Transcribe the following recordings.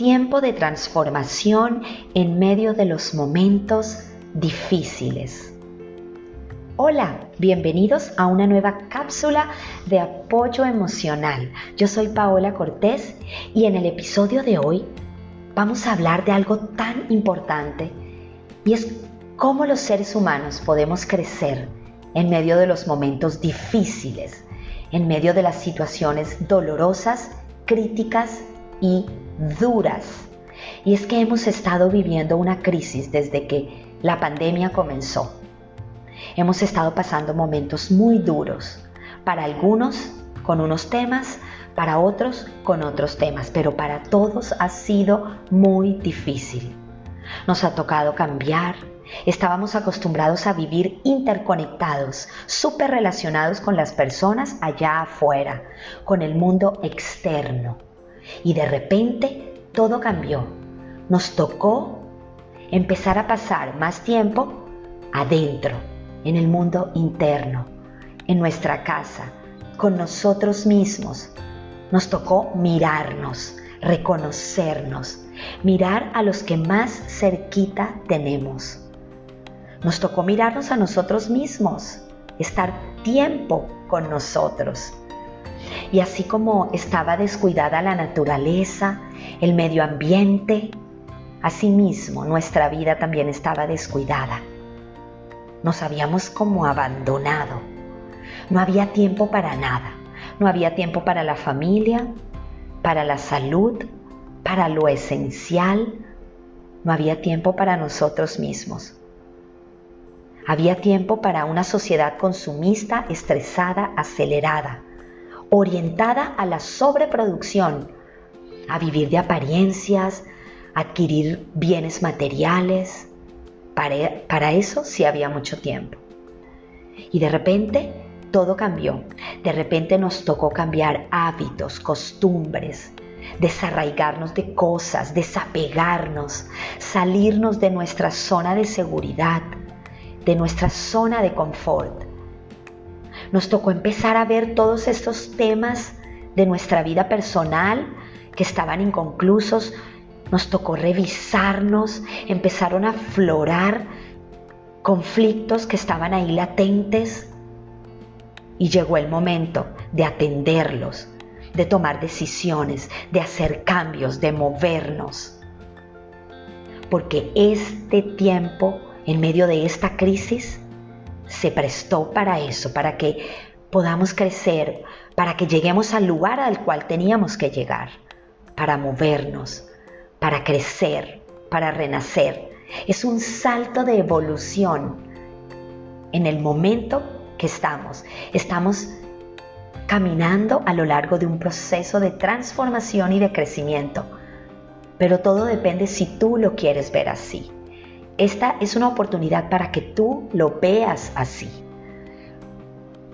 tiempo de transformación en medio de los momentos difíciles. Hola, bienvenidos a una nueva cápsula de apoyo emocional. Yo soy Paola Cortés y en el episodio de hoy vamos a hablar de algo tan importante y es cómo los seres humanos podemos crecer en medio de los momentos difíciles, en medio de las situaciones dolorosas, críticas y duras. Y es que hemos estado viviendo una crisis desde que la pandemia comenzó. Hemos estado pasando momentos muy duros, para algunos con unos temas, para otros con otros temas, pero para todos ha sido muy difícil. Nos ha tocado cambiar, estábamos acostumbrados a vivir interconectados, súper relacionados con las personas allá afuera, con el mundo externo. Y de repente todo cambió. Nos tocó empezar a pasar más tiempo adentro, en el mundo interno, en nuestra casa, con nosotros mismos. Nos tocó mirarnos, reconocernos, mirar a los que más cerquita tenemos. Nos tocó mirarnos a nosotros mismos, estar tiempo con nosotros. Y así como estaba descuidada la naturaleza, el medio ambiente, asimismo nuestra vida también estaba descuidada. Nos habíamos como abandonado. No había tiempo para nada. No había tiempo para la familia, para la salud, para lo esencial. No había tiempo para nosotros mismos. Había tiempo para una sociedad consumista, estresada, acelerada orientada a la sobreproducción, a vivir de apariencias, adquirir bienes materiales. Para, eso sí había mucho tiempo. Y de repente todo cambió. De repente nos tocó cambiar hábitos, costumbres, desarraigarnos de cosas, desapegarnos, salirnos de nuestra zona de seguridad, de nuestra zona de confort nos tocó empezar a ver todos estos temas de nuestra vida personal que estaban inconclusos, nos tocó revisarnos, empezaron a aflorar conflictos que estaban ahí latentes y llegó el momento de atenderlos, de tomar decisiones, de hacer cambios, de movernos. Porque este tiempo, en medio de esta crisis, se prestó para eso, para que podamos crecer, para que lleguemos al lugar al cual teníamos que llegar, para movernos, para crecer, para renacer. Es un salto de evolución en el momento que estamos. Estamos caminando a lo largo de un proceso de transformación y de crecimiento, pero todo depende si tú lo quieres ver así. Esta es una oportunidad para que tú lo veas así.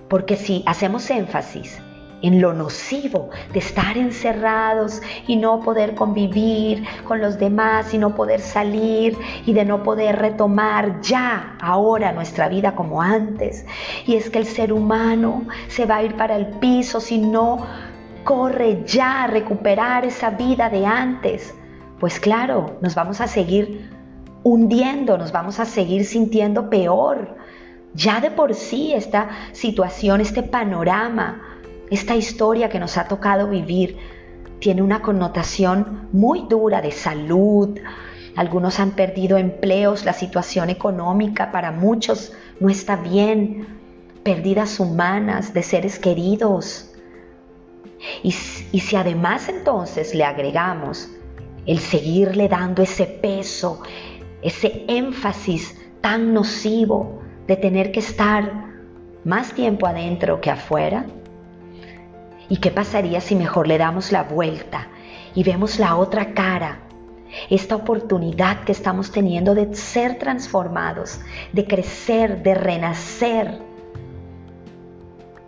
Porque si hacemos énfasis en lo nocivo de estar encerrados y no poder convivir con los demás y no poder salir y de no poder retomar ya ahora nuestra vida como antes. Y es que el ser humano se va a ir para el piso si no corre ya a recuperar esa vida de antes. Pues claro, nos vamos a seguir hundiendo, nos vamos a seguir sintiendo peor. Ya de por sí esta situación, este panorama, esta historia que nos ha tocado vivir, tiene una connotación muy dura de salud. Algunos han perdido empleos, la situación económica para muchos no está bien, pérdidas humanas de seres queridos. Y, y si además entonces le agregamos el seguirle dando ese peso, ese énfasis tan nocivo de tener que estar más tiempo adentro que afuera? ¿Y qué pasaría si mejor le damos la vuelta y vemos la otra cara? Esta oportunidad que estamos teniendo de ser transformados, de crecer, de renacer.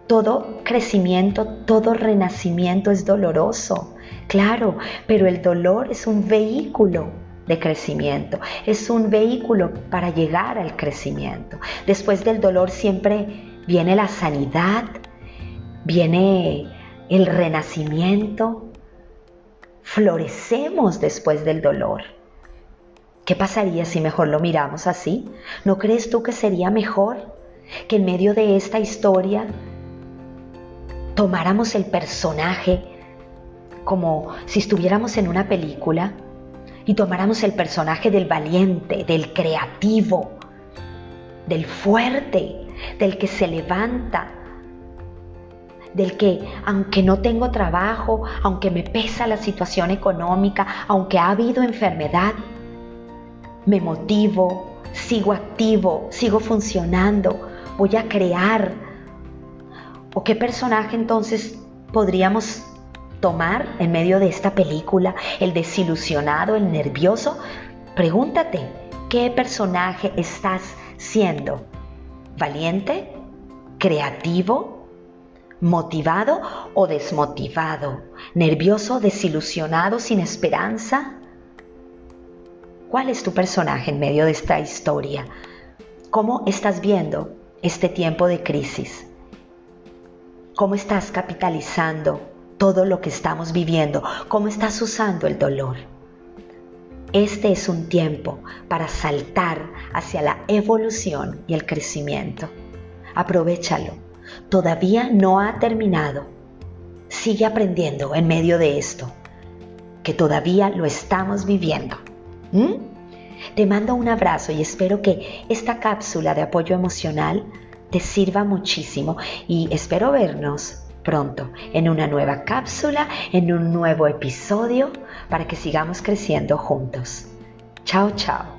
Todo crecimiento, todo renacimiento es doloroso, claro, pero el dolor es un vehículo de crecimiento, es un vehículo para llegar al crecimiento. Después del dolor siempre viene la sanidad, viene el renacimiento. florecemos después del dolor. ¿Qué pasaría si mejor lo miramos así? ¿No crees tú que sería mejor que en medio de esta historia tomáramos el personaje como si estuviéramos en una película y tomáramos el personaje del valiente, del creativo, del fuerte, del que se levanta, del que aunque no tengo trabajo, aunque me pesa la situación económica, aunque ha habido enfermedad, me motivo, sigo activo, sigo funcionando, voy a crear. ¿O qué personaje entonces podríamos tomar en medio de esta película? ¿El desilusionado, el nervioso? Pregúntate, ¿qué personaje estás siendo? ¿Valiente? ¿Creativo? motivado o desmotivado, nervioso, desilusionado, sin esperanza? ¿Cuál es tu personaje en medio de esta historia? ¿Cómo estás viendo este tiempo de crisis? ¿Cómo estás capitalizando todo lo que estamos viviendo? ¿Cómo estás usando el dolor? Este es un tiempo para saltar hacia la evolución y el crecimiento. Aprovechalo todavía no ha terminado. Sigue aprendiendo en medio de esto, que todavía lo estamos viviendo. ¿Mm? Te mando un abrazo y espero que esta cápsula de apoyo emocional te sirva muchísimo y espero vernos pronto en una nueva cápsula, en un nuevo episodio para que sigamos creciendo juntos. Chao, chao.